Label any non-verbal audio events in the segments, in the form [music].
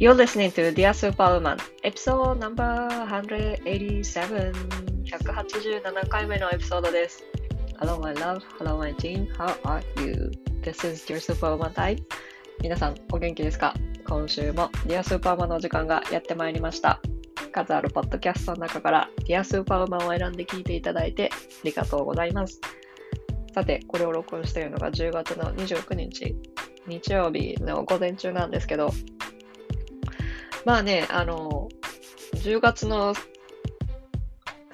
You're listening to Dear Superwoman episode number 187 187回目のエピソードです。Hello my love, hello my team, how are you? This is Dear Superwoman time. 皆さんお元気ですか今週も Dear Superwoman の時間がやってまいりました。数あるポッドキャストの中から Dear Superwoman を選んで聞いていただいてありがとうございます。さて、これを録音しているのが10月の29日、日曜日の午前中なんですけど、まあね、あの、10月の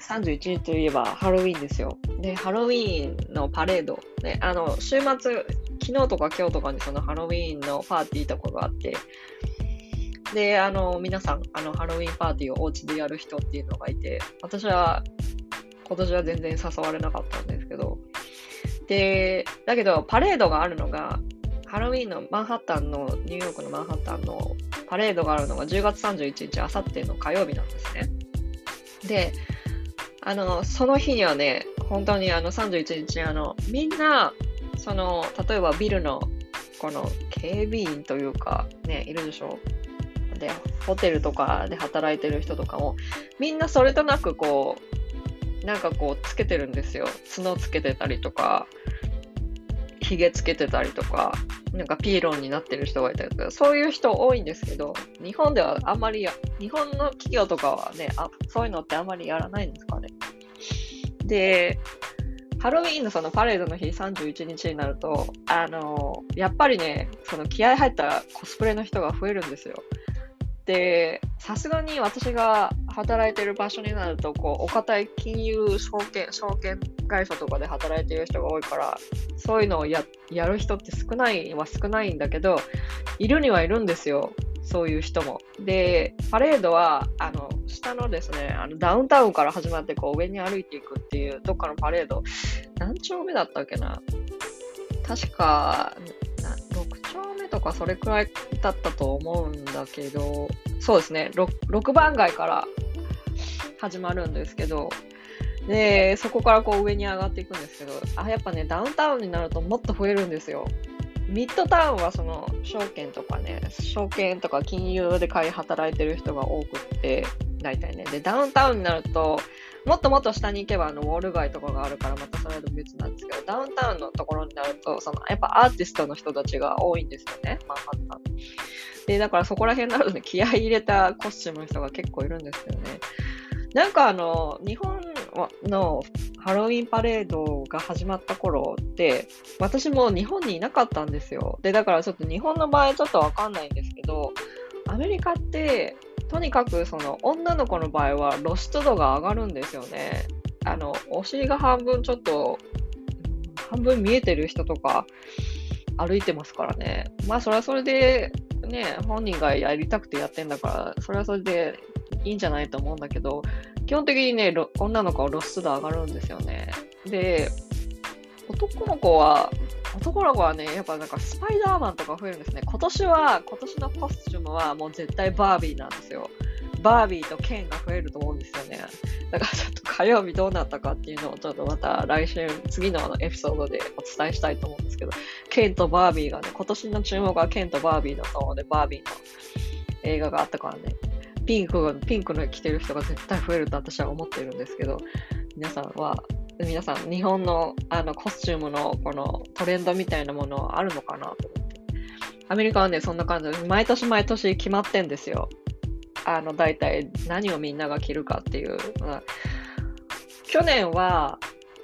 31日といえばハロウィンですよ。で、ハロウィンのパレード、ね、あの、週末、昨日とか今日とかにそのハロウィンのパーティーとかがあって、で、あの、皆さん、あの、ハロウィンパーティーをお家でやる人っていうのがいて、私は今年は全然誘われなかったんですけど、で、だけど、パレードがあるのが、ハロウィンのマンハッタンの、ニューヨークのマンハッタンのパレードがあるのが10月31日、あさっての火曜日なんですね。で、あの、その日にはね、本当にあの31日、あの、みんな、その、例えばビルの、この警備員というか、ね、いるでしょで、ホテルとかで働いてる人とかも、みんなそれとなくこう、なんかこうつけてるんですよ。角つけてたりとか、ひげつけてたりとか、なんかピエロンになってる人がいたりとか、そういう人多いんですけど、日本ではあんまり、日本の企業とかはねあ、そういうのってあんまりやらないんですかね。で、ハロウィーンのそのパレードの日31日になると、あの、やっぱりね、その気合入ったコスプレの人が増えるんですよ。で、さすがに私が働いてる場所になると、こう、お堅い金融証券、証券会社とかで働いてる人が多いから、そういうのをやる人って少ないは少ないんだけど、いるにはいるんですよ。そういう人も。で、パレードは、あの、下のですね、あのダウンタウンから始まって、こう、上に歩いていくっていう、どっかのパレード、何丁目だったっけな確か、丁目とかそれくらいだったと思うんだけど、そうですね、6, 6番街から始まるんですけど、で、そこからこう上に上がっていくんですけど、あ、やっぱね、ダウンタウンになるともっと増えるんですよ。ミッドタウンはその証券とかね、証券とか金融で買い働いてる人が多くって、大体ね。で、ダウンタウンになると、もっともっと下に行けばあのウォール街とかがあるからまたそれと別なんですけど、ダウンタウンのところになると、そのやっぱアーティストの人たちが多いんですよね、マンハッタン。で、だからそこら辺になるとね、気合い入れたコスチュームの人が結構いるんですけどね。なんかあの、日本のハロウィンパレードが始まった頃って、私も日本にいなかったんですよ。で、だからちょっと日本の場合ちょっとわかんないんですけど、アメリカって、とにかくその女の子の場合は露出度が上がるんですよね。あの、お尻が半分ちょっと、半分見えてる人とか歩いてますからね。まあそれはそれで、ね、本人がやりたくてやってんだから、それはそれでいいんじゃないと思うんだけど、基本的にね、女の子は露出度上がるんですよね。で、男の子は、男の子はね、やっぱなんかスパイダーマンとか増えるんですね。今年は、今年のコスチュームはもう絶対バービーなんですよ。バービーとケンが増えると思うんですよね。だからちょっと火曜日どうなったかっていうのをちょっとまた来週、次のエピソードでお伝えしたいと思うんですけど、ケンとバービーがね、今年の注目はケンとバービーだと思うので、バービーの映画があったからね、ピンクがピンクの着てる人が絶対増えると私は思ってるんですけど、皆さんは、皆さん、日本のあのコスチュームのこのトレンドみたいなものはあるのかな？と思って。アメリカはね、そんな感じで、毎年毎年決まってんですよ。あの、大体何をみんなが着るかっていう。まあ、去年は、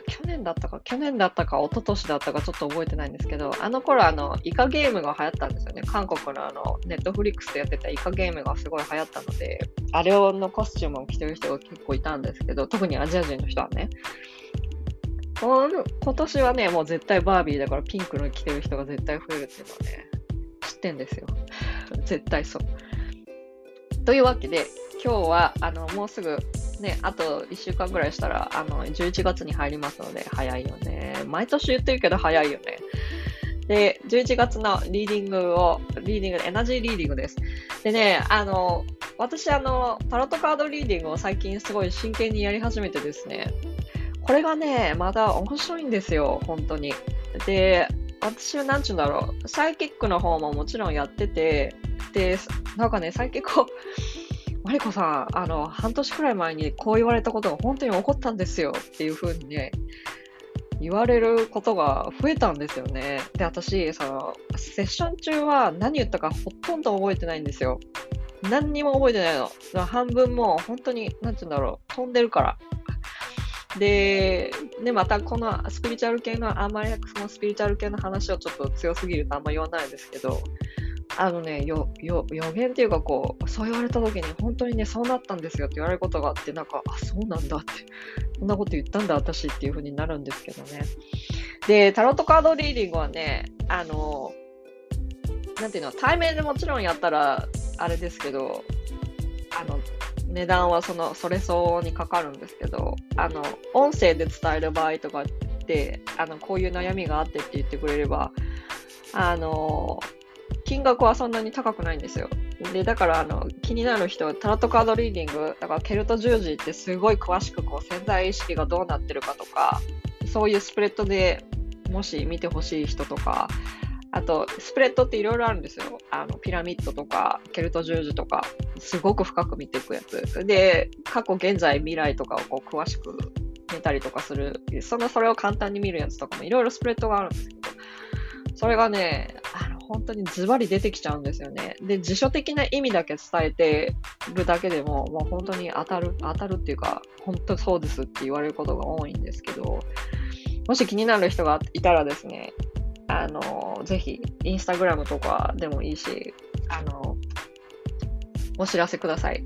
去年だったか、去年だったか、一昨年だったか、ちょっと覚えてないんですけど、あの頃、あの、イカゲームが流行ったんですよね。韓国のあの、ネットフリックスでやってたイカゲームがすごい流行ったので、あれのコスチュームを着てる人が結構いたんですけど、特にアジア人の人はね。今年はね、もう絶対バービーだからピンクの着てる人が絶対増えるっていうのはね、知ってんですよ。絶対そう。というわけで、今日は、あの、もうすぐ、ね、あと1週間ぐらいしたら、あの、11月に入りますので、早いよね。毎年言ってるけど早いよね。で、11月のリーディングを、リーディング、エナジーリーディングです。でね、あの、私、あの、タロットカードリーディングを最近すごい真剣にやり始めてですね、これがね、また面白いんですよ、本当に。で、私はなんちゅうんだろう、サイキックの方ももちろんやってて、で、なんかね、最近こう、[laughs] マリコさん、あの、半年くらい前にこう言われたことが本当に起こったんですよっていう風にね、言われることが増えたんですよね。で、私、その、セッション中は何言ったかほとんど覚えてないんですよ。何にも覚えてないの。半分も本当に、なんて言うんだろう、飛んでるから。で、で、またこのスピリチュアル系の、あんまりそのスピリチュアル系の話をちょっと強すぎるとあんま言わないんですけど、あのね、よ、よ、予言っていうかこう、そう言われた時に本当にね、そうなったんですよって言われることがあって、なんか、あ、そうなんだって、こんなこと言ったんだ私っていう風になるんですけどね。で、タロットカードリーディングはね、あの、なんていうの、対面でもちろんやったら、あれですけど、あの、値段はその、それ相応にかかるんですけど、あの、音声で伝える場合とかって、あの、こういう悩みがあってって言ってくれれば、あの、金額はそんなに高くないんですよ。で、だからあの気になる人はタロットカードリーディング、だからケルト十字ってすごい詳しくこう潜在意識がどうなってるかとか、そういうスプレッドでもし見てほしい人とか、あと、スプレッドっていろいろあるんですよ。あの、ピラミッドとか、ケルト十字とか、すごく深く見ていくやつ。で、過去、現在、未来とかをこう詳しく見たりとかする、その、それを簡単に見るやつとかもいろいろスプレッドがあるんですけど、それがね、あの、本当にズバリ出てきちゃうんですよね。で、辞書的な意味だけ伝えてるだけでも、もう本当に当たる、当たるっていうか、本当そうですって言われることが多いんですけど、もし気になる人がいたらですね、あの、ぜひ、インスタグラムとかでもいいし、あの、お知らせください。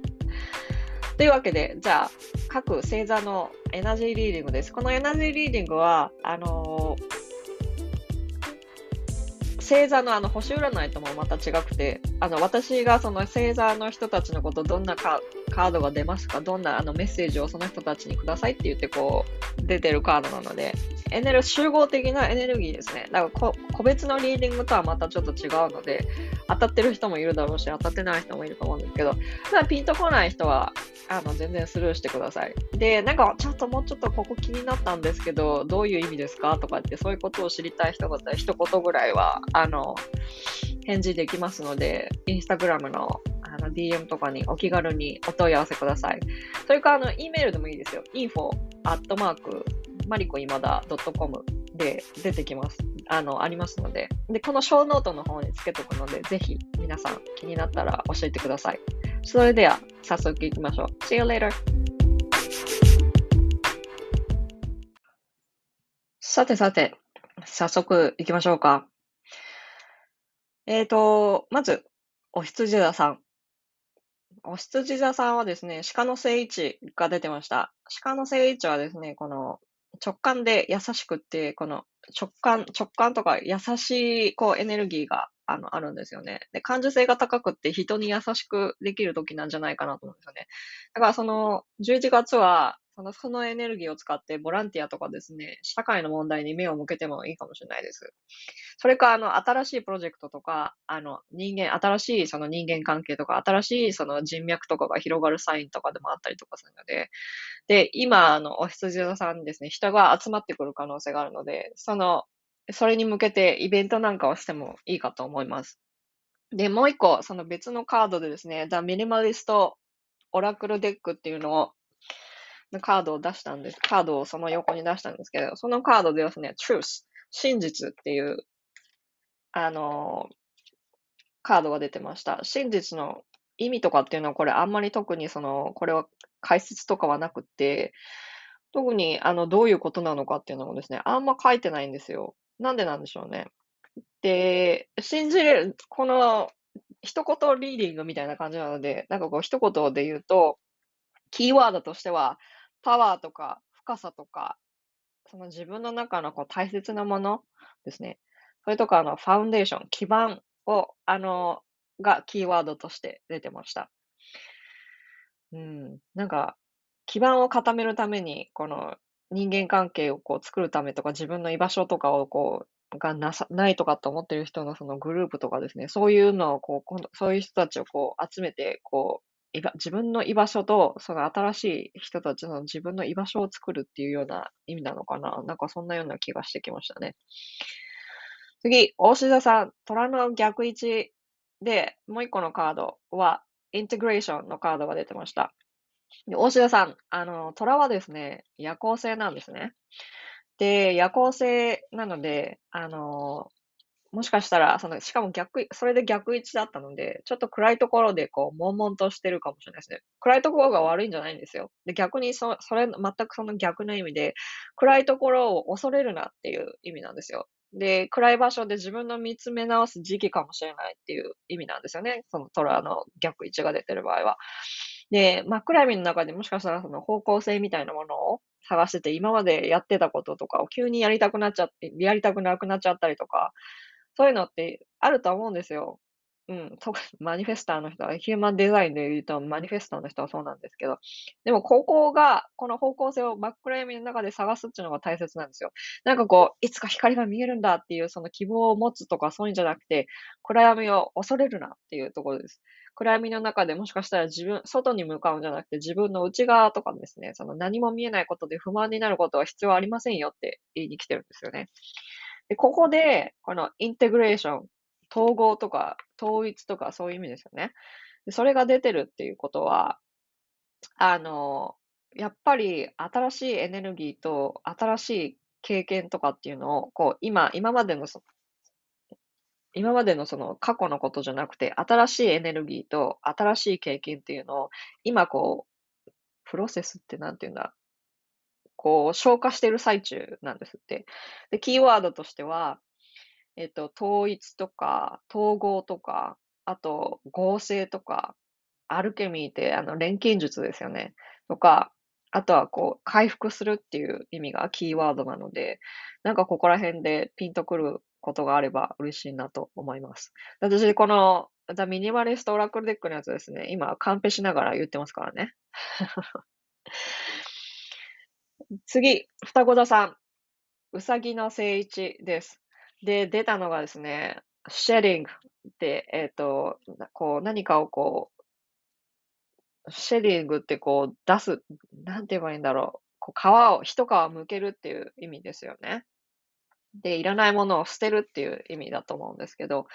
というわけで、じゃあ、各星座のエナジーリーディングです。このエナジーリーディングは、あの星座のあの星占いともまた違くて、あの私がその星座の人たちのことどんなカードが出ますか、どんなあのメッセージをその人たちにくださいって言ってこう出てるカードなので、エネル集合的なエネルギーですね。だから個別のリーディングとはまたちょっと違うので、当たってる人もいるだろうし、当たってない人もいると思うんですけど、ただピンとこない人はあの全然スルーしてください。で、なんかちょっともうちょっとここ気になったんですけど、どういう意味ですか？とかって、そういうことを知りたい人が一言ぐらいは、あの、返事できますので、インスタグラムのあの DM とかにお気軽にお問い合わせください。それから、あの、E メールでもいいですよ。info アットマークマリコ今だ .com で出てきます。あの、ありますので。で、このショーノートの方につけとくので、ぜひ皆さん気になったら教えてください。それでは、早速行きましょう。See you later! さてさて、早速行きましょうか。えっ、ー、と、まず、お羊座さん。お羊座さんはですね、鹿の聖位置が出てました。鹿の聖位置はですね、この直感で優しくって、この直感、直感とか優しいこうエネルギーがあのあるんですよね。で、感受性が高くって人に優しくできる時なんじゃないかなと思うんですよね。だからその11月はその、そのエネルギーを使ってボランティアとかですね、社会の問題に目を向けてもいいかもしれないです。それか、あの、新しいプロジェクトとか、あの、人間、新しいその人間関係とか、新しいその人脈とかが広がるサインとかでもあったりとかするので、で、今、あの、お羊座さんですね、人が集まってくる可能性があるので、その、それに向けてイベントなんかをしてもいいかと思います。で、もう一個、その別のカードでですね、The Minimalist Oracle Deck っていうのをカードを出したんです。カードをその横に出したんですけど、そのカードでですね、truth、真実っていう、あのカードが出てました。真実の意味とかっていうのは、これあんまり特にその、これは解説とかはなくて、特にあの、どういうことなのかっていうのもですね、あんま書いてないんですよ。なんでなんでしょうね。で、信じれる、この、一言リーディングみたいな感じなので、なんかこう一言で言うと、キーワードとしては、パワーとか深さとか、その自分の中のこう大切なものですね。それとか、あの、ファウンデーション、基盤を、あの、がキーワードとして出てました。うん。なんか、基盤を固めるために、この人間関係をこう作るためとか、自分の居場所とかをこう、がなさないとかと思ってる人のそのグループとかですね、そういうのをこう、今度そういう人たちをこう集めて、こう自分の居場所と、その新しい人たちの自分の居場所を作るっていうような意味なのかな。なんかそんなような気がしてきましたね。次、大志田さん、虎の逆位置で、もう一個のカードは、インテグレーションのカードが出てました。大志田さん、あの、虎はですね、夜行性なんですね。で、夜行性なので、あの、もしかしたら、その、しかも逆、それで逆位置だったので、ちょっと暗いところでこう、悶々としてるかもしれないですね。暗いところが悪いんじゃないんですよ。で、逆にそ、それ、全くその逆の意味で、暗いところを恐れるなっていう意味なんですよ。で、暗い場所で自分の見つめ直す時期かもしれないっていう意味なんですよね。その虎の逆位置が出てる場合は。で、真っ暗闇の中でもしかしたらその方向性みたいなものを探してて、今までやってたこととかを急にやりたくなっちゃって、やりたくなくなっちゃったりとか、そういうのってあると思うんですよ。うん、特に [laughs] マニフェスターの人は、ヒューマンデザインで言うとマニフェスターの人はそうなんですけど、でもここが、この方向性を真っ暗闇の中で探すっていうのが大切なんですよ。なんかこう、いつか光が見えるんだっていうその希望を持つとかそういうんじゃなくて、暗闇を恐れるなっていうところです。暗闇の中でもしかしたら自分、外に向かうんじゃなくて自分の内側とかですね、その何も見えないことで不満になることは必要ありませんよって言いに来てるんですよね。で、ここで、このインテグレーション、統合とか統一とかそういう意味ですよね。でそれが出てるっていうことは、あの、やっぱり新しいエネルギーと新しい経験とかっていうのを、こう、今、今までのそ今までのその過去のことじゃなくて、新しいエネルギーと新しい経験っていうのを、今こう、プロセスってなんていうんだ、こう、消化してる最中なんですって。で、キーワードとしては、えっと、統一とか、統合とか、あと、合成とか、アルケミーって、あの、錬金術ですよね。とか、あとは、こう、回復するっていう意味がキーワードなので、なんかここら辺でピンとくることがあれば嬉しいなと思います。私、この、ザ・ミニマリスト・オラクルデックのやつですね、今、カンペしながら言ってますからね。次、双子座さん。うさぎの聖一です。で、出たのがですね、シェリングって、えっ、ー、と、こう、何かをこう、シェリングってこう、出す、なんて言えばいいんだろう。こう皮を、一皮剥けるっていう意味ですよね。で、いらないものを捨てるっていう意味だと思うんですけど、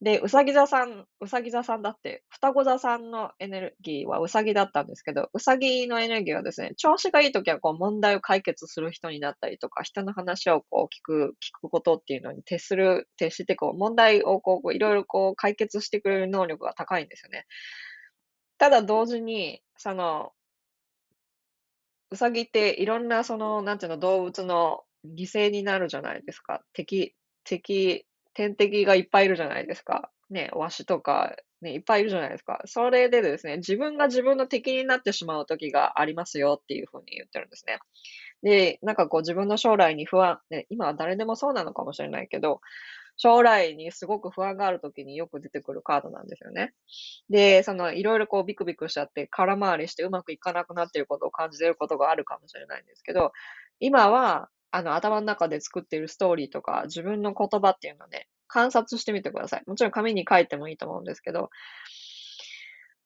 で、うさぎ座さん、うさぎ座さんだって、双子座さんのエネルギーはうさぎだったんですけど、うさぎのエネルギーはですね、調子がいいときはこう問題を解決する人になったりとか、人の話をこう聞く、聞くことっていうのに徹する、徹してこう問題をこういろいろこう解決してくれる能力が高いんですよね。ただ同時に、その、うさぎっていろんなその、なんていうの、動物の犠牲になるじゃないですか。敵、敵天敵がいっぱいいるじゃないですか。ね、ワシとか、ね、いっぱいいるじゃないですか。それでですね、自分が自分の敵になってしまう時がありますよっていうふうに言ってるんですね。で、なんかこう自分の将来に不安、ね、今は誰でもそうなのかもしれないけど、将来にすごく不安がある時によく出てくるカードなんですよね。で、そのいろいろこうビクビクしちゃって空回りしてうまくいかなくなっていることを感じていることがあるかもしれないんですけど、今はあの、頭の中で作っているストーリーとか、自分の言葉っていうのをね、観察してみてください。もちろん紙に書いてもいいと思うんですけど、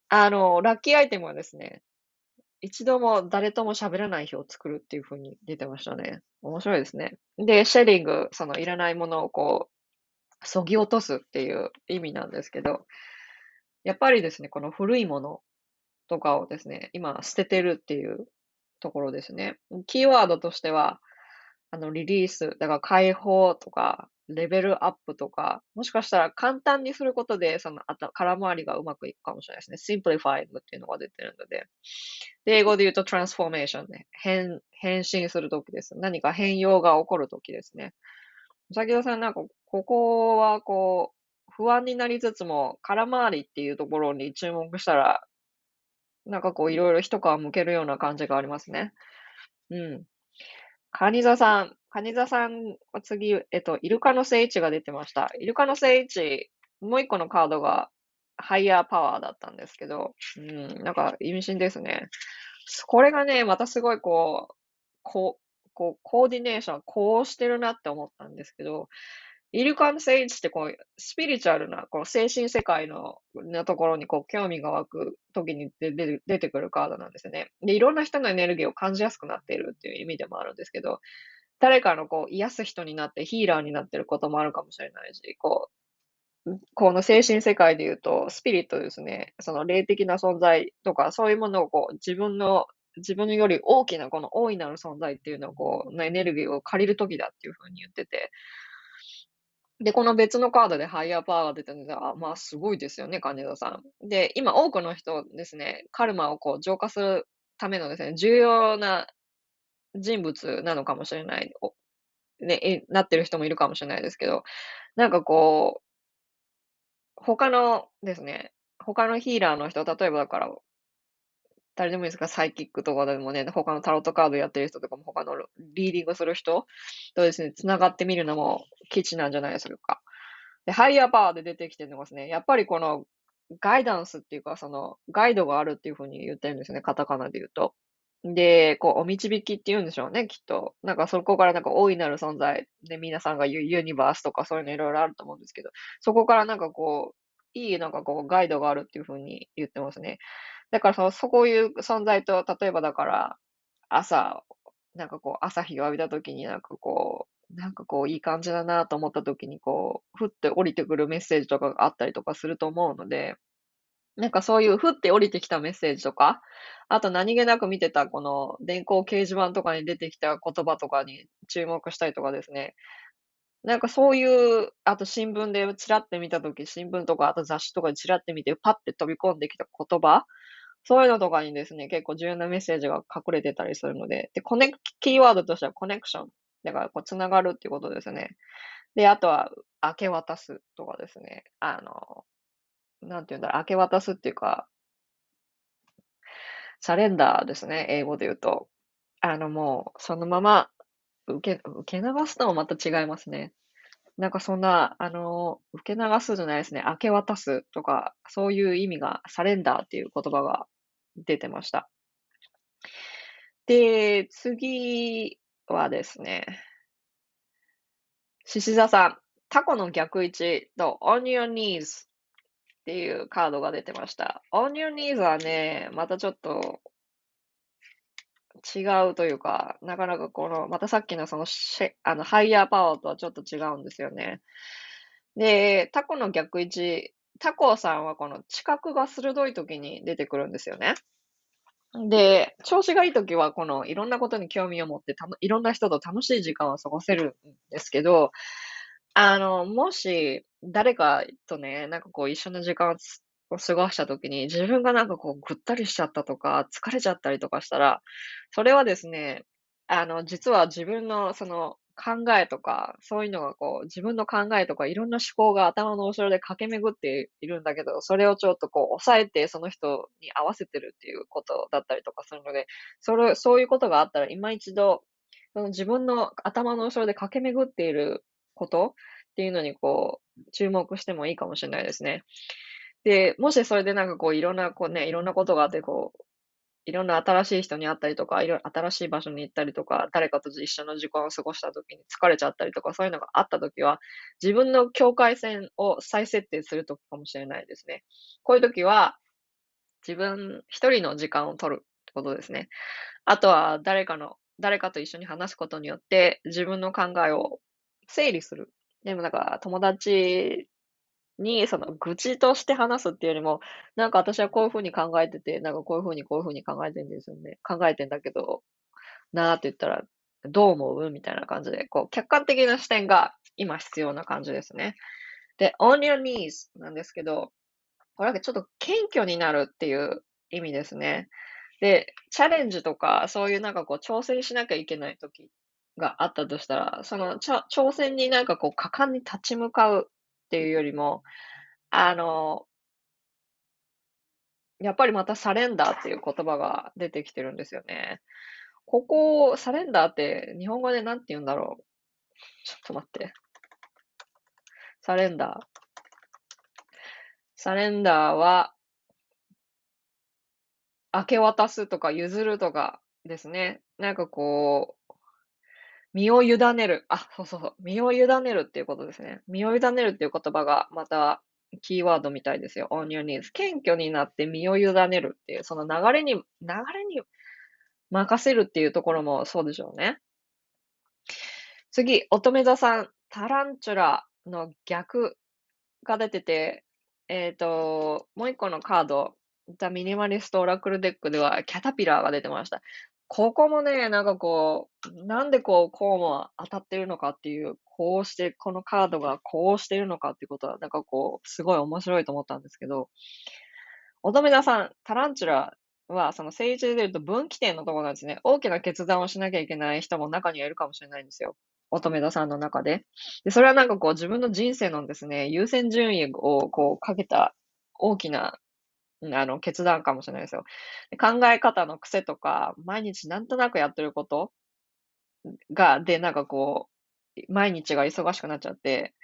あの、ラッキーアイテムはですね、一度も誰とも喋らない日を作るっていう風に出てましたね。面白いですね。で、シェリング、そのいらないものをこう、そぎ落とすっていう意味なんですけど、やっぱりですね、この古いものとかをですね、今捨ててるっていうところですね。キーワードとしては、あの、リリース、だから解放とか、レベルアップとか、もしかしたら簡単にすることで、その、あと、空回りがうまくいくかもしれないですね。simplifying っていうのが出てるので。で、英語で言うと transformation ね。変、変身するときです。何か変容が起こるときですね。先ほどさん、なんか、ここはこう、不安になりつつも、空回りっていうところに注目したら、なんかこう、いろいろ一皮向けるような感じがありますね。うん。カニザさん、カニザさんは次、えっと、イルカの聖地が出てました。イルカの聖地、もう一個のカードがハイヤーパワーだったんですけど、うん、なんか意味深ですね。これがね、またすごいこう、こう、こう、コーディネーション、こうしてるなって思ったんですけど、イルカンセイジってこう、スピリチュアルな、この精神世界の、なところにこう、興味が湧く時に出て出てくるカードなんですよね。で、いろんな人のエネルギーを感じやすくなっているっていう意味でもあるんですけど、誰かのこう、癒す人になってヒーラーになってることもあるかもしれないし、こう、この精神世界で言うと、スピリットですね。その霊的な存在とか、そういうものをこう、自分の、自分より大きなこの大いなる存在っていうのをこう、エネルギーを借りるときだっていうふうに言ってて。で、この別のカードでハイヤーパワーが出てるので、あ、まあすごいですよね、カニダさん。で、今多くの人ですね、カルマをこう浄化するためのですね、重要な人物なのかもしれない、ね、なってる人もいるかもしれないですけど、なんかこう他のですね、他のヒーラーの人、例えばだから、誰でもいいですか、サイキックとかでもね、他のタロットカードやってる人とかも、他のリーディングする人？とですね、繋がってみるのも基地なんじゃないですか。で、ハイヤーパワーで出てきてるのがですね、やっぱりこのガイダンスっていうか、その、ガイドがあるっていうふうに言ってるんですよね、カタカナで言うと。で、こう、お導きって言うんでしょうね、きっと。なんかそこからなんか大いなる存在で皆さんが言うユニバースとかそういうのいろいろあると思うんですけど、そこからなんかこう、いいなんかこうガイドがあるっていうふうに言ってますね。だからその、そういう存在と、例えばだから、朝、なんかこう、朝日を浴びた時になんかこう、なんかこう、いい感じだなと思った時にこう、ふって降りてくるメッセージとかがあったりとかすると思うので、なんかそういうふって降りてきたメッセージとか、あと何気なく見てたこの電光掲示板とかに出てきた言葉とかに注目したりとかですね。なんかそういう、あと新聞でチラって見たとき、新聞とか、あと雑誌とかでチラって見て、パッて飛び込んできた言葉そういうのとかにですね、結構重要なメッセージが隠れてたりするので、で、コネク、キーワードとしてはコネクション。だから、こう、つながるっていうことですね。で、あとは、明け渡すとかですね。あの、なんていうんだろう、明け渡すっていうか、サレンダーですね、英語で言うと。あの、もう、そのまま、受け、受け流すともまた違いますね。なんかそんな、あの、受け流すじゃないですね。明け渡すとか、そういう意味が、サレンダーっていう言葉が出てました。で、次はですね、獅子座さん、タコの逆位置と on your knees っていうカードが出てました。On your knees はね、またちょっと違うというか、なかなかこの、またさっきのそのシェ、あの、ハイヤーパワーとはちょっと違うんですよね。で、タコの逆位置、タコさんはこの知覚が鋭い時に出てくるんですよね。で、調子がいい時はこのいろんなことに興味を持ってたいろんな人と楽しい時間を過ごせるんですけど、あの、もし誰かとね、なんかこう一緒の時間をを過ごした時に、自分がなんかこうぐったりしちゃったとか、疲れちゃったりとかしたら、それはですね、あの、実は自分のその考えとか、そういうのがこう、自分の考えとか、いろんな思考が頭の後ろで駆け巡っているんだけど、それをちょっとこう、抑えてその人に合わせてるっていうことだったりとかするので、それ、そういうことがあったら、今一度、その自分の頭の後ろで駆け巡っていることっていうのにこう、注目してもいいかもしれないですね。で、もしそれでなんかこういろんなこうね、いろんなことがあって、こう、いろんな新しい人に会ったりとか、いろ新しい場所に行ったりとか、誰かと一緒の時間を過ごした時に疲れちゃったりとか、そういうのがあった時は、自分の境界線を再設定する時かもしれないですね。こういう時は、自分一人の時間を取るってことですね。あとは誰かの、誰かと一緒に話すことによって、自分の考えを整理する。でもなんか友達に、その愚痴として話すっていうよりも、なんか私はこういうふうに考えてて、なんかこういうふうにこういうふうに考えてんですよね。考えてんだけど、なーって言ったら、どう思う？みたいな感じで、こう、客観的な視点が今必要な感じですね。で、on your knees なんですけど、これはちょっと謙虚になるっていう意味ですね。で、チャレンジとか、そういうなんかこう、挑戦しなきゃいけない時があったとしたら、その挑戦になんかこう、果敢に立ち向かうっていうよりも、あの、やっぱりまたサレンダーっていう言葉が出てきてるんですよね。ここ、サレンダーって日本語で何て言うんだろう。ちょっと待って。サレンダー。サレンダーは、明け渡すとか譲るとかですね。なんかこう、身を委ねる。あ、そうそうそう。身を委ねるっていうことですね。身を委ねるっていう言葉がまたキーワードみたいですよ。on your knees。謙虚になって身を委ねるっていう、その流れに、流れに任せるっていうところもそうでしょうね。次、乙女座さん。タランチュラの逆が出てて、えっ、と、もう一個のカード、ザ・ミニマリスト・オラクルデックでは、キャタピラーが出てました。ここもね、なんかこう、なんでこう、こうも当たってるのかっていう、こうして、このカードがこうしてるのかっていうことは、なんかこう、すごい面白いと思ったんですけど、乙女座さん、タランチュラは、その政治で出ると分岐点のところなんですね。大きな決断をしなきゃいけない人も中にはいるかもしれないんですよ。乙女座さんの中で。で、それはなんかこう自分の人生のですね、優先順位をこうかけた大きな、あの、決断かもしれないですよ。考え方の癖とか、毎日なんとなくやってることが、で、なんかこう、毎日が忙しくなっちゃって、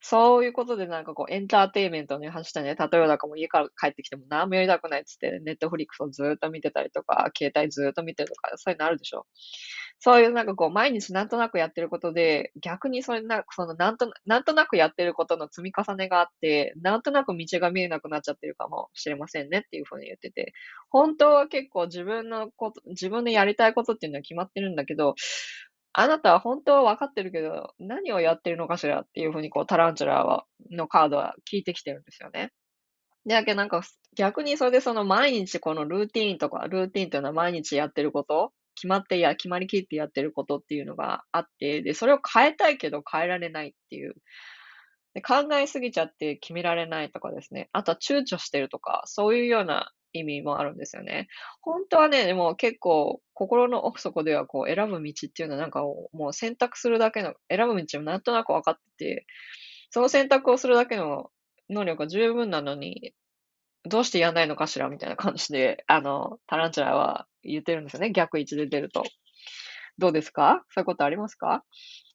そういうことでなんかこう、エンターテイメントに走ったね、例えばだかもう家から帰ってきても何もやりたくないっつって、ネットフリックスをずっと見てたりとか、携帯ずっと見てるとか、そういうのあるでしょ。そういうなんかこう、毎日なんとなくやってることで、逆にそれなんか、そのなんと、なんとなくやってることの積み重ねがあって、なんとなく道が見えなくなっちゃってるかもしれませんねっていうふうに言ってて、本当は結構自分のこと、自分でやりたいことっていうのは決まってるんだけど、あなたは本当は分かってるけど、何をやってるのかしらっていうふうに、こう、タランチュラは、のカードは聞いてきてるんですよね。で、だけなんか、逆にそれでその毎日このルーティーンとか、ルーティーンというのは毎日やってること決まってや、決まりきってやってることっていうのがあって、で、それを変えたいけど変えられないっていう。で考えすぎちゃって決められないとかですね。あとは躊躇してるとか、そういうような意味もあるんですよね。本当はね、でも結構心の奥底ではこう選ぶ道っていうのはなんかもう選択するだけの、選ぶ道もなんとなく分かってて、その選択をするだけの能力が十分なのに、どうしてやんないのかしらみたいな感じで、あの、タランチュラは言ってるんですよね。逆位置で出ると。どうですか？そういうことありますか？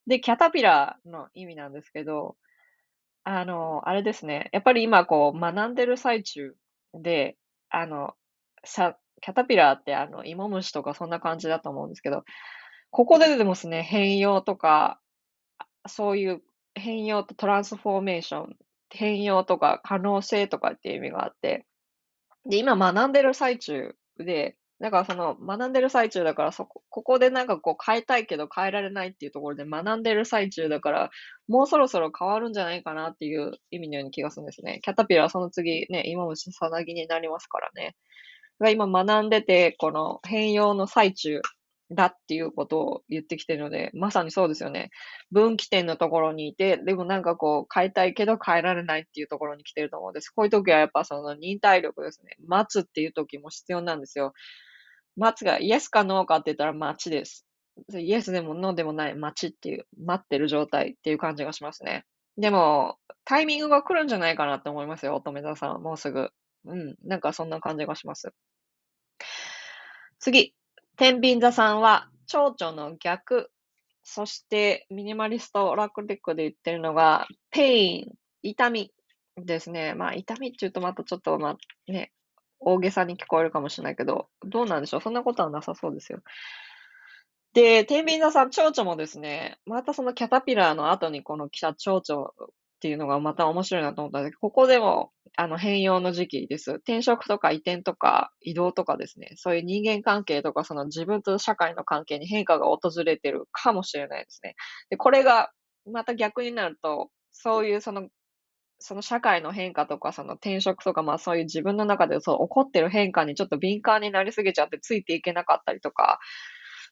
で、キャタピラーの意味なんですけど、あの、あれですね。やっぱり今こう学んでる最中で、あの、さ、キャタピラーってあの、芋虫とかそんな感じだと思うんですけど、ここで出てますね、変容とか、そういう変容とトランスフォーメーション、変容とか可能性とかっていう意味があって、で、今学んでる最中で、だからその学んでる最中だからそこ、ここでなんかこう変えたいけど変えられないっていうところで学んでる最中だから、もうそろそろ変わるんじゃないかなっていう意味のような気がするんですね。キャタピラはその次ね、今もさなぎになりますからね。が今学んでて、この変容の最中だっていうことを言ってきてるので、まさにそうですよね。分岐点のところにいて、でもなんかこう変えたいけど変えられないっていうところに来てると思うんです。こういう時はやっぱその忍耐力ですね。待つっていう時も必要なんですよ。待つがイエスかノーかって言ったら待ちです。イエスでもノーでもない待ちっていう、待ってる状態っていう感じがしますね。でも、タイミングが来るんじゃないかなって思いますよ、乙女座さん。もうすぐ。うん。なんかそんな感じがします。次。天秤座さんは、蝶々の逆。そして、 Minimalist Oracle Deck で言ってるのが、 pain、痛みですね。まあ、痛みって言うとまたちょっと、まあ、ね、大げさに聞こえるかもしれないけど、どうなんでしょう？そんなことはなさそうですよ。で、天秤座さん、蝶々もですね、またその caterpillar の後にこの来た蝶々っていうのがまた面白いなと思ったんですけど、ここでも、あの、変容の時期です。転職とか移転とか移動とかですね、そういう人間関係とか、その自分と社会の関係に変化が訪れてるかもしれないですね。で、これが、また逆になると、そういうそのその社会の変化とか、その転職とか、まあそういう自分の中でそう起こってる変化にちょっと敏感になりすぎちゃってついていけなかったりとか、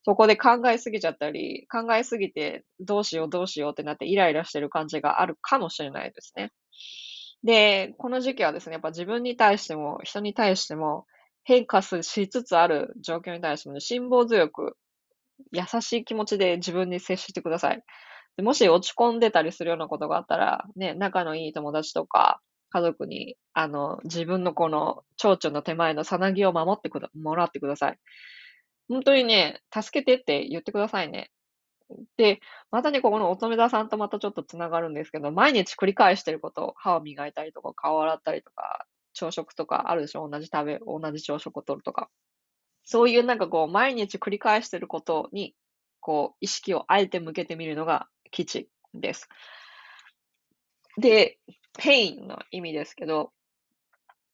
そこで考えすぎちゃったり、考えすぎてどうしようどうしようってなってイライラしてる感じがあるかもしれないですね。で、この時期はですね、やっぱ自分に対しても人に対しても変化しつつある状況に対しても、辛抱強く優しい気持ちで自分に接してください。もし落ち込んでたりするようなことがあったら、ね、仲のいい友達とか、家族に、あの、自分のこの蝶々の手前のさなぎを守ってくだ、もらってください。本当にね、助けてって言ってくださいね。で、またね、ここの乙女座さんとまたちょっと繋がるんですけど、毎日繰り返してること、歯を磨いたりとか、顔を洗ったりとか、朝食とかあるでしょ？同じ食べ、同じ朝食をとるとか。そういうなんかこう、毎日繰り返してることに、こう、意識をあえて向けてみるのが吉です。で、 pain の意味ですけど、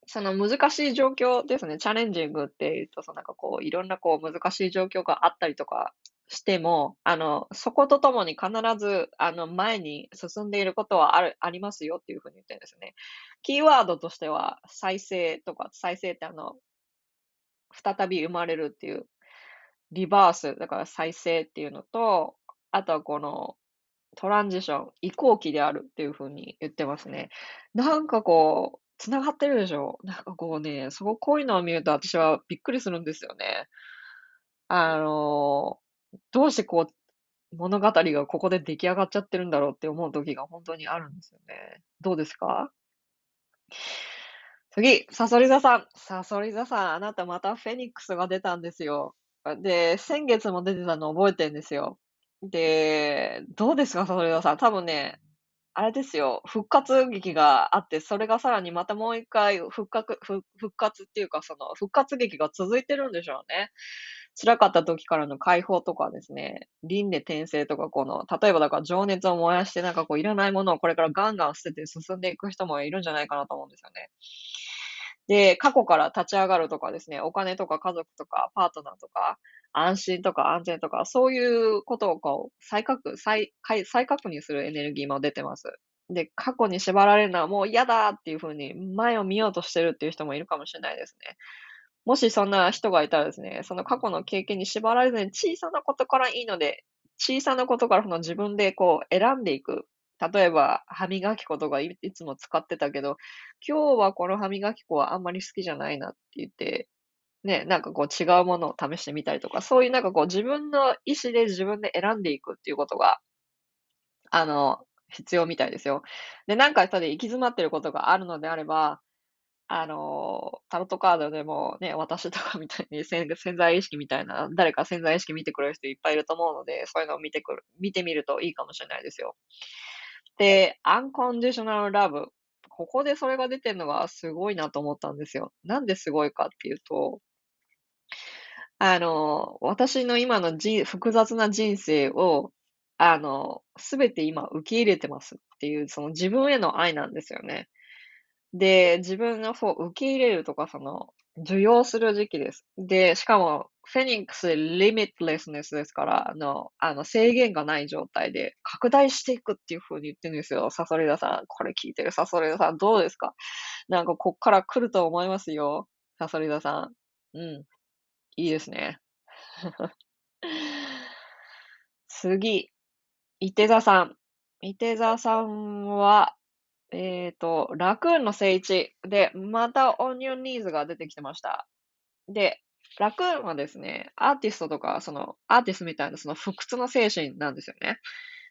その難しい状況ですね。 challenging って言うと、そのなんかこう、いろんなこう難しい状況があったりとかしても、あの、そことともに必ず、あの、前に進んでいることはある、ありますよっていうふうに言ってるんですね。キーワードとしては、再生とか、再生ってあの、再び生まれるっていう、リバース、だから再生っていうのと、あとはこの、トランジション、移行期であるっていうふうに言ってますね。なんかこう、繋がってるでしょ？なんかこうね、そここういうのを見ると私はびっくりするんですよね。あの、どうしてこう、物語がここで出来上がっちゃってるんだろうって思う時が本当にあるんですよね。どうですか？次、サソリ座さん。サソリ座さん、あなたまたフェニックスが出たんですよ。で、先月も出てたの覚えてるんですよ。で、どうですか、サソリ座さん。多分ね、あれですよ、復活劇があって、それがさらにまたもう一回復活、復復活っていうか、その復活劇が続いてるんでしょうね。辛かった時からの解放とかですね、輪廻転生とか、この、例えばだから情熱を燃やして、なんかこういらないものをこれからガンガン捨てて進んでいく人もいるんじゃないかなと思うんですよね。で、過去から立ち上がるとかですね、お金とか家族とかパートナーとか、安心とか安全とか、そういうことをこう、再確、再、再確認するエネルギーも出てます。で、過去に縛られるのはもう嫌だっていうふうに前を見ようとしてるっていう人もいるかもしれないですね。もしそんな人がいたらですね、その過去の経験に縛られずに小さなことからいいので、小さなことからその自分でこう選んでいく。例えば、歯磨き粉とかいつも使ってたけど、今日はこの歯磨き粉はあんまり好きじゃないなって言って、ね、なんかこう違うものを試してみたりとか、そういうなんかこう自分の意思で自分で選んでいくっていうことが、あの、必要みたいですよ。で、なんかただ行き詰まってることがあるのであれば、あの、タロットカードでもね、私とかみたいに [laughs] 潜潜在意識みたいな、誰か潜在意識見てくれる人いっぱいいると思うので、そういうのを見てくる、見てみるといいかもしれないですよ。で、アンコンディショナルラブ。ここでそれが出てるのがすごいなと思ったんですよ。なんですごいかっていうと、あの、私の今のじ複雑な人生を、あの、すべて今受け入れてますっていう、その自分への愛なんですよね。で、自分のそう、受け入れるとか、その、受容する時期です。で、しかも、フェニックス、リミットレスネスですから、あの、あの制限がない状態で拡大していくっていう風に言ってるんですよ。サソリダさん。これ聞いてるサソリダさん、どうですか？なんかこっから来ると思いますよ。サソリダさん。うん。いいですね。[laughs] 次。伊手座さん。伊手座さんは、えっ、と、ラクーンの聖地で、またオニオンニーズが出てきてました。で、ラクーンはですね、アーティストとか、その、アーティストみたいなその不屈の精神なんですよね。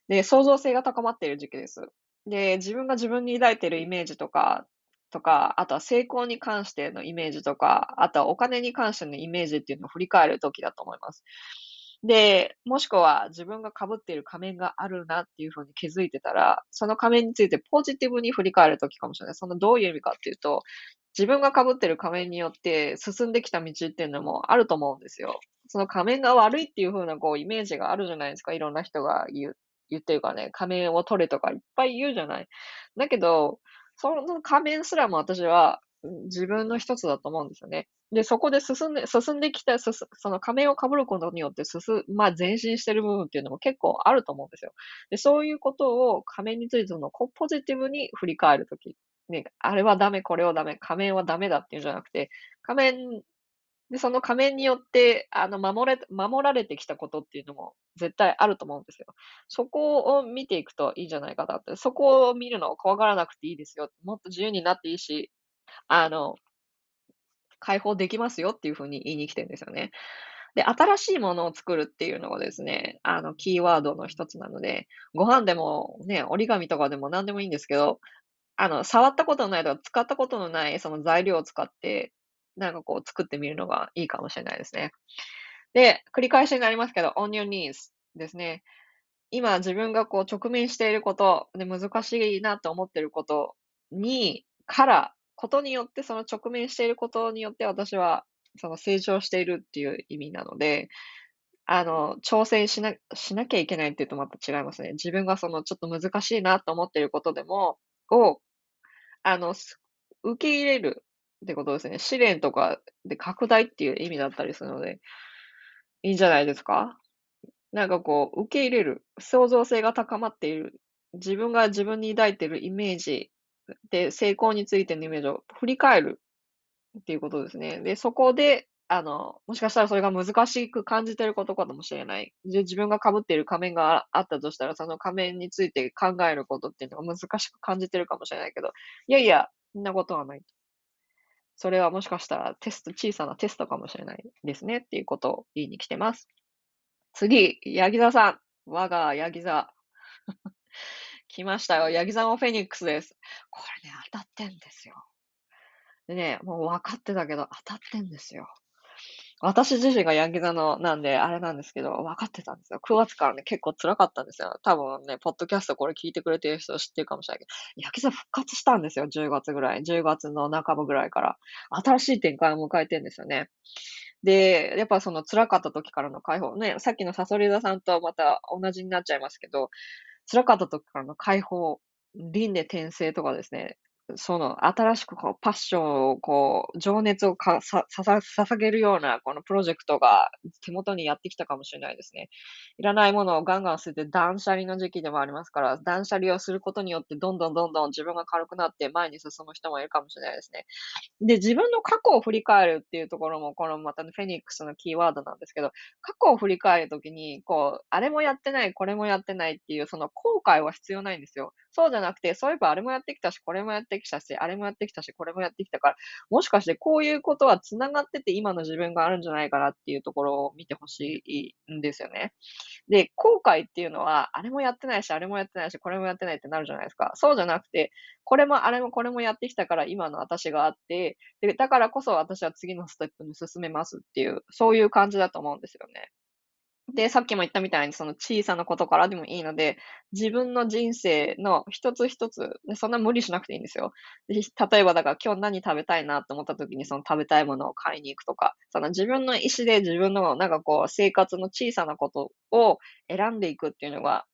で、創造性が高まっている時期です。で、自分が自分に抱いているイメージとか、とか、あとは成功に関してのイメージとか、あとはお金に関してのイメージっていうのを振り返る時だと思います。で、もしくは自分が被っている仮面があるなっていうふうに気づいてたら、その仮面についてポジティブに振り返るときかもしれない。そのどういう意味かっていうと、自分が被ってる仮面によって進んできた道っていうのもあると思うんですよ。その仮面が悪いっていう風なこうイメージがあるじゃないですか。いろんな人が言う、言ってるからね、仮面を取れとかいっぱい言うじゃない。だけど、その仮面すらも私は自分の一つだと思うんですよね。で、そこで進んで、進んできた、その仮面を被ることによって進、まあ前進してる部分っていうのも結構あると思うんですよ。で、そういうことを仮面についてのポジティブに振り返るとき、ね、あれはダメ、これはダメ、仮面はダメだっていうんじゃなくて、仮面、で、その仮面によって、あの、守れ、守られてきたことっていうのも絶対あると思うんですよ。そこを見ていくといいんじゃないかなって。そこを見るのを怖がらなくていいですよ。もっと自由になっていいし、あの、解放できますよっていうふうに言いに来てるんですよね。で、新しいものを作るっていうのがですね、あの、キーワードの一つなので、ご飯でもね、折り紙とかでも何でもいいんですけど、あの、触ったことのないとか使ったことのないその材料を使って、なんかこう作ってみるのがいいかもしれないですね。で、繰り返しになりますけど、on your knees ですね。今自分がこう直面していること、で難しいなと思っていることに、からことによって、その直面していることによって私は、その成長しているっていう意味なので、あの、挑戦しな、しなきゃいけないっていうとまた違いますね。自分がそのちょっと難しいなと思っていることでも、を、あの、受け入れるってことですね。試練とかで拡大っていう意味だったりするので、いいんじゃないですか？なんかこう、受け入れる、創造性が高まっている、自分が自分に抱いているイメージで、成功についてのイメージを振り返るっていうことですね。で、そこで、あの、もしかしたらそれが難しく感じてることかもしれない。で、自分が被っている仮面があったとしたら、その仮面について考えることっていうのが難しく感じてるかもしれないけど、いやいや、そんなことはない。それはもしかしたらテスト、小さなテストかもしれないですねっていうことを言いに来てます。次、ヤギ座さん。我がヤギ座。[laughs] 来ましたよ。ヤギ座のフェニックスです。これね、当たってんですよ。でね、もう分かってたけど、当たってんですよ。私自身がヤンギ座の、なんで、あれなんですけど、分かってたんですよ。9月からね、結構辛かったんですよ。多分ね、ポッドキャストこれ聞いてくれてる人知ってるかもしれないけど、ヤギ座復活したんですよ。10月ぐらい。10月の半ばぐらいから。新しい展開を迎えてるんですよね。で、やっぱその辛かった時からの解放。ね、さっきのサソリ座さんとまた同じになっちゃいますけど、辛かった時からの解放、輪廻転生とかですね、その、新しくこう、パッションを、こう、情熱をかさ、さ、捧げるような、このプロジェクトが手元にやってきたかもしれないですね。いらないものをガンガン捨てて断捨離の時期でもありますから、断捨離をすることによって、どんどんどんどん自分が軽くなって前に進む人もいるかもしれないですね。で、自分の過去を振り返るっていうところも、このまた、フェニックスのキーワードなんですけど、過去を振り返るときに、こう、あれもやってない、これもやってないっていう、その後悔は必要ないんですよ。そうじゃなくて、そういえばあれもやってきたし、これもやってきたし、あれもやってきたし、これもやってきたから、もしかしてこういうことは繋がってて今の自分があるんじゃないかなっていうところを見てほしいんですよね。で、後悔っていうのは、あれもやってないし、あれもやってないし、これもやってないってなるじゃないですか。そうじゃなくて、これもあれもこれもやってきたから今の私があって、で、だからこそ私は次のステップに進めますっていう、そういう感じだと思うんですよね。で、さっきも言ったみたいに、その小さなことからでもいいので、自分の人生の一つ一つ、そんな無理しなくていいんですよ。で例えば、だから今日何食べたいなと思った時に、その食べたいものを買いに行くとか、その自分の意思で自分のなんかこう、生活の小さなことを選んでいくっていうのが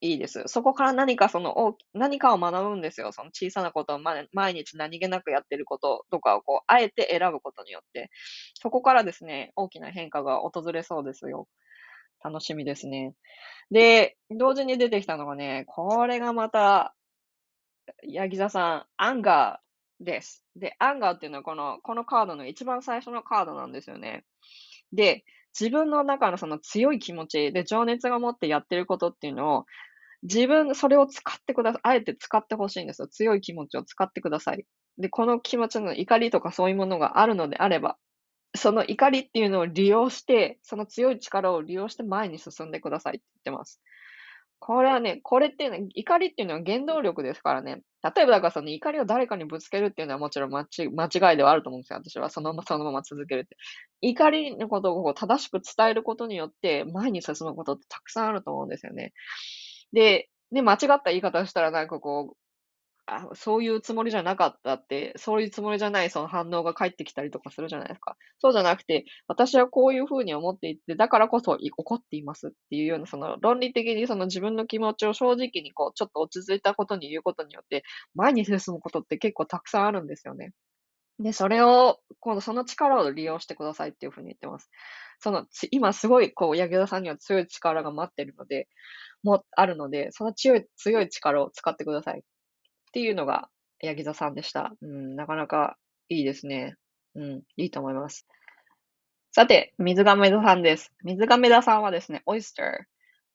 いいです。そこから何かその、何かを学ぶんですよ。その小さなことを毎日何気なくやってることとかをこう、あえて選ぶことによって、そこからですね、大きな変化が訪れそうですよ。楽しみですね。で、同時に出てきたのがね、これがまた、ヤギ座さん、 anger です。で、 anger っていうのはこの、このカードの一番最初のカードなんですよね。で、自分の中のその強い気持ちで情熱が持ってやってることっていうのを、自分、それを使ってください。あえて使ってほしいんですよ。強い気持ちを使ってください。で、この気持ちの怒りとかそういうものがあるのであれば、その怒りっていうのを利用して、その強い力を利用して前に進んでくださいって言ってます。これはね、これっていうのは、怒りっていうのは原動力ですからね。例えばだからその怒りを誰かにぶつけるっていうのはもちろん間違いではあると思うんですよ。私はそのままそのまま続けるって。怒りのことを正しく伝えることによって前に進むことってたくさんあると思うんですよね。で、ね、間違った言い方したらなんかこう、あ、そういうつもりじゃなかったって、そういうつもりじゃないその反応が返ってきたりとかするじゃないですか。そうじゃなくて、私はこういうふうに思っていて、だからこそ怒っていますっていうような、その論理的にその自分の気持ちを正直にこう、ちょっと落ち着いたことに言うことによって、前に進むことって結構たくさんあるんですよね。で、それを、今度その力を利用してくださいっていうふうに言ってます。その、今すごい、こう、柳田さんには強い力が待ってるので、も、あるので、その強い、強い力を使ってください。っていうのが、ヤギ座さんでした。うん、なかなかいいですね。うん、いいと思います。さて、水亀座さんです。水亀座さんはですね、オイスター、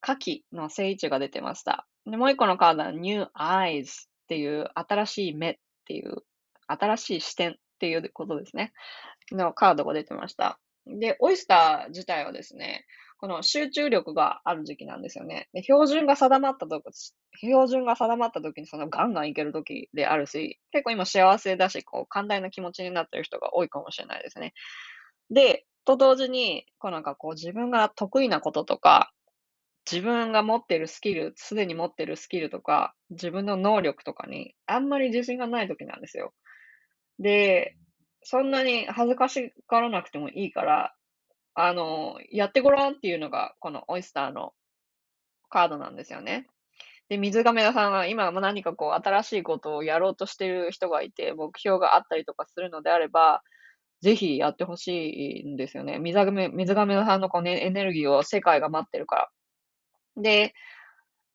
牡蠣の聖地が出てました。で、もう一個のカードは New Eyes っていう新しい目っていう、新しい視点っていうことですね。のカードが出てました。で、オイスター自体はですね、この集中力がある時期なんですよね。で、標準が定まったと標準が定まった時にそのガンガンいける時であるし、結構今幸せだし、こう、寛大な気持ちになってる人が多いかもしれないですね。で、と同時に、こうなんかこう自分が得意なこととか、自分が持ってるスキル、すでに持ってるスキルとか、自分の能力とかにあんまり自信がない時なんですよ。で、そんなに恥ずかしがらなくてもいいから、あの、やってごらんっていうのが、このオイスターのカードなんですよね。で、水亀田さんは今も何かこう新しいことをやろうとしてる人がいて、目標があったりとかするのであれば、ぜひやってほしいんですよね。水亀、水亀田さんのこう、ね、エネルギーを世界が待ってるから。で、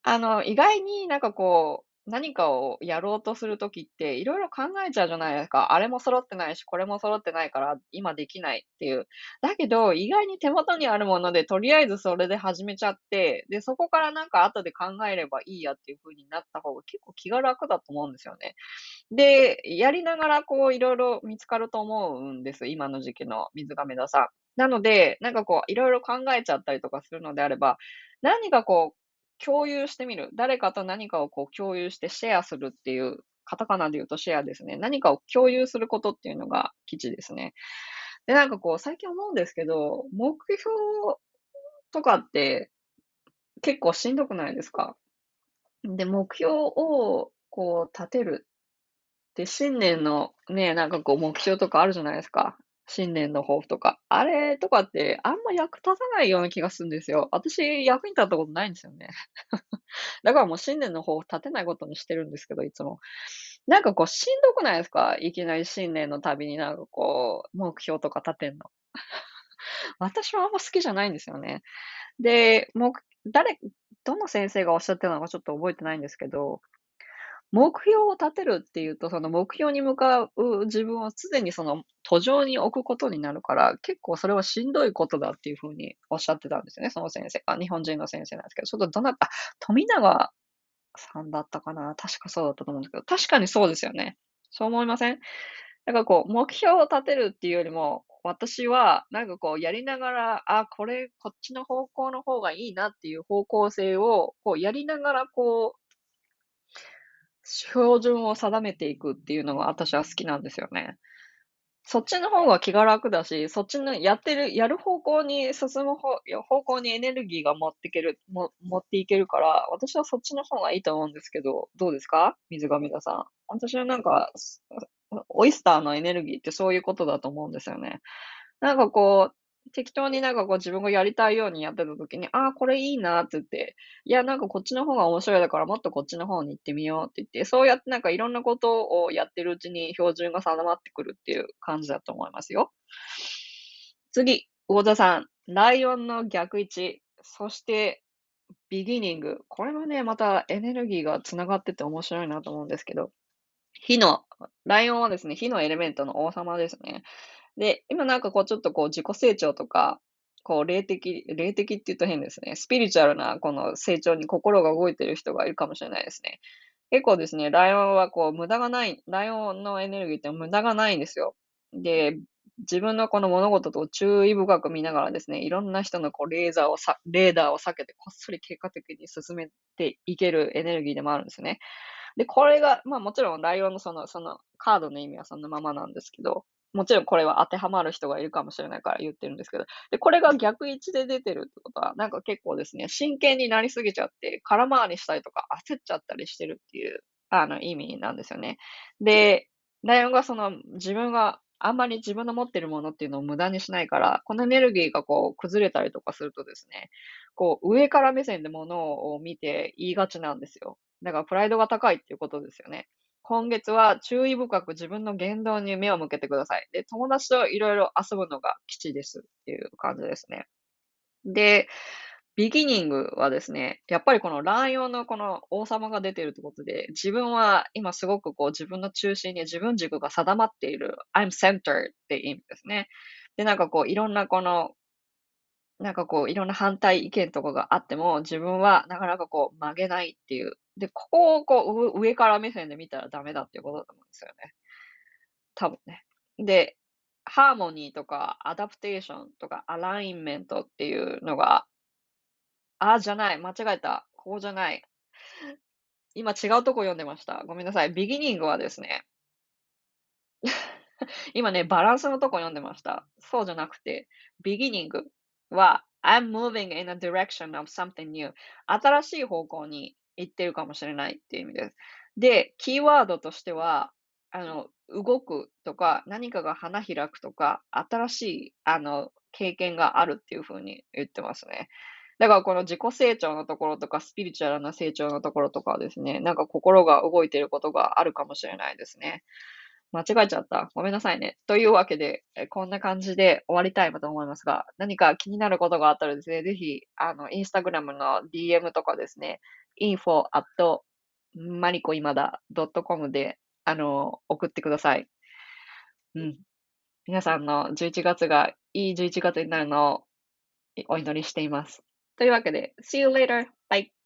あの、意外になんかこう、何かをやろうとするときって、いろいろ考えちゃうじゃないですか。あれも揃ってないし、これも揃ってないから、今できないっていう。だけど、意外に手元にあるもので、とりあえずそれで始めちゃって、で、そこからなんか後で考えればいいやっていう風になった方が結構気が楽だと思うんですよね。で、やりながらこう、いろいろ見つかると思うんです。今の時期の水亀田さん。なので、なんかこう、いろいろ考えちゃったりとかするのであれば、何かこう、共有してみる。誰かと何かをこう共有してシェアするっていう、カタカナで言うとシェアですね。何かを共有することっていうのが基地ですね。で、なんかこう、最近思うんですけど、目標とかって結構しんどくないですか？で、目標をこう立てる。で、新年のね、なんかこう目標とかあるじゃないですか。新年の抱負とか。あれとかってあんま役立たないような気がするんですよ。私、役に立ったことないんですよね。[laughs] だからもう新年の抱負立てないことにしてるんですけど、いつも。なんかこう、しんどくないですか？いきなり新年のたびになんかこう、目標とか立てんの。[laughs] 私はあんま好きじゃないんですよね。で、目、誰、どの先生がおっしゃってたのかちょっと覚えてないんですけど、目標を立てるっていうと、その目標に向かう自分を常にその途上に置くことになるから、結構それはしんどいことだっていうふうにおっしゃってたんですよね、その先生が。日本人の先生なんですけど、ちょっとどなた、富永さんだったかな？確かそうだったと思うんですけど、確かにそうですよね。そう思いません？だかこう、目標を立てるっていうよりも、私は、なんかこう、やりながら、あ、これ、こっちの方向の方がいいなっていう方向性を、こう、やりながら、こう、標準を定めていくっていうのが私は好きなんですよね。そっちの方が気が楽だし、そっちのやってる、やる方向に進む方方向にエネルギーが持っていける、も持っていけるから、私はそっちの方がいいと思うんですけど、どうですか水上田さん。私はなんか、オイスターのエネルギーってそういうことだと思うんですよね。なんかこう、適当になんかこう自分がやりたいようにやってた時に、ああ、これいいなって言って、いや、なんかこっちの方が面白いだからもっとこっちの方に行ってみようって言って、そうやってなんかいろんなことをやってるうちに標準が定まってくるっていう感じだと思いますよ。次、魚田さん。ライオンの逆位置。そして、ビギニング。これはね、またエネルギーが繋がってて面白いなと思うんですけど、火の、ライオンはですね、火のエレメントの王様ですね。で、今なんかこうちょっとこう自己成長とか、こう霊的、霊的って言うと変ですね。スピリチュアルなこの成長に心が動いてる人がいるかもしれないですね。結構ですね、ライオンはこう無駄がない、ライオンのエネルギーって無駄がないんですよ。で、自分のこの物事と注意深く見ながらですね、いろんな人のこうレーザーをさ、レーダーを避けてこっそり結果的に進めていけるエネルギーでもあるんですね。で、これが、まあもちろんライオンのその、そのカードの意味はそのままなんですけど、もちろんこれは当てはまる人がいるかもしれないから言ってるんですけど、で、これが逆位置で出てるってことは、なんか結構ですね、真剣になりすぎちゃって、空回りしたりとか焦っちゃったりしてるっていう、あの、意味なんですよね。で、ライオンがその、自分があんまり自分の持ってるものっていうのを無駄にしないから、このエネルギーがこう崩れたりとかするとですね、こう上から目線でものを見て言いがちなんですよ。だからプライドが高いっていうことですよね。今月は注意深く自分の言動に目を向けてください。で、友達といろいろ遊ぶのが基地ですっていう感じですね。で、ビギニングはですね、やっぱりこのライオンのこの王様が出てるってことで、自分は今すごくこう自分の中心に自分軸が定まっている、I'm center って意味ですね。で、なんかこういろんなこのなんかこう、いろんな反対意見とかがあっても、自分はなかなかこう曲げないっていう。で、ここをこう上から目線で見たらダメだっていうことだと思うんですよね。多分ね。で、ハーモニーとかアダプテーションとかアラインメントっていうのが、あ、じゃない、間違えた。ここじゃない。今違うとこ読んでました。ごめんなさい。ビギニングはですね、[laughs] 今ね、バランスのとこ読んでました。そうじゃなくて、ビギニングは、I'm moving in a direction of something new. 新しい方向に行ってるかもしれないっていう意味です。で、キーワードとしては、あの、動くとか、何かが花開くとか、新しい、あの、経験があるっていうふうに言ってますね。だからこの自己成長のところとか、スピリチュアルな成長のところとかですね、なんか心が動いていることがあるかもしれないですね。間違えちゃった。ごめんなさいね。というわけで、こんな感じで終わりたいと思いますが、何か気になることがあったらですね、ぜひ、あの、インスタグラムの DM とかですね、info at マリコ今だ .com で、あの、送ってください。うん。皆さんの11月がいい11月になるのをお祈りしています。というわけで、See you later! Bye!